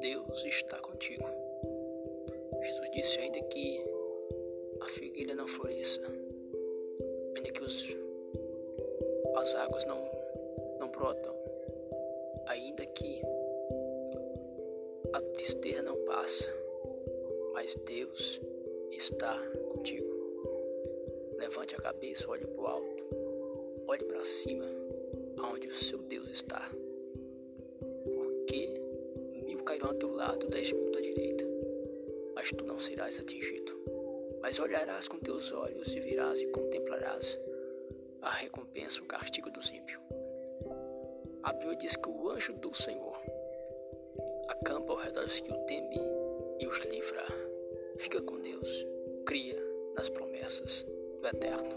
Deus está contigo. Jesus disse ainda que a figueira não floresça, ainda que os, as águas não, não brotam, ainda que a tristeza não passa, mas Deus está contigo. Levante a cabeça, olhe para o alto, olhe para cima, aonde o seu Deus está. Cairão ao teu lado, dez mil à direita, mas tu não serás atingido. Mas olharás com teus olhos e virás e contemplarás a recompensa, o castigo dos ímpios. A Bíblia diz que o anjo do Senhor acampa ao redor dos que o temem e os livra. Fica com Deus, cria nas promessas do Eterno.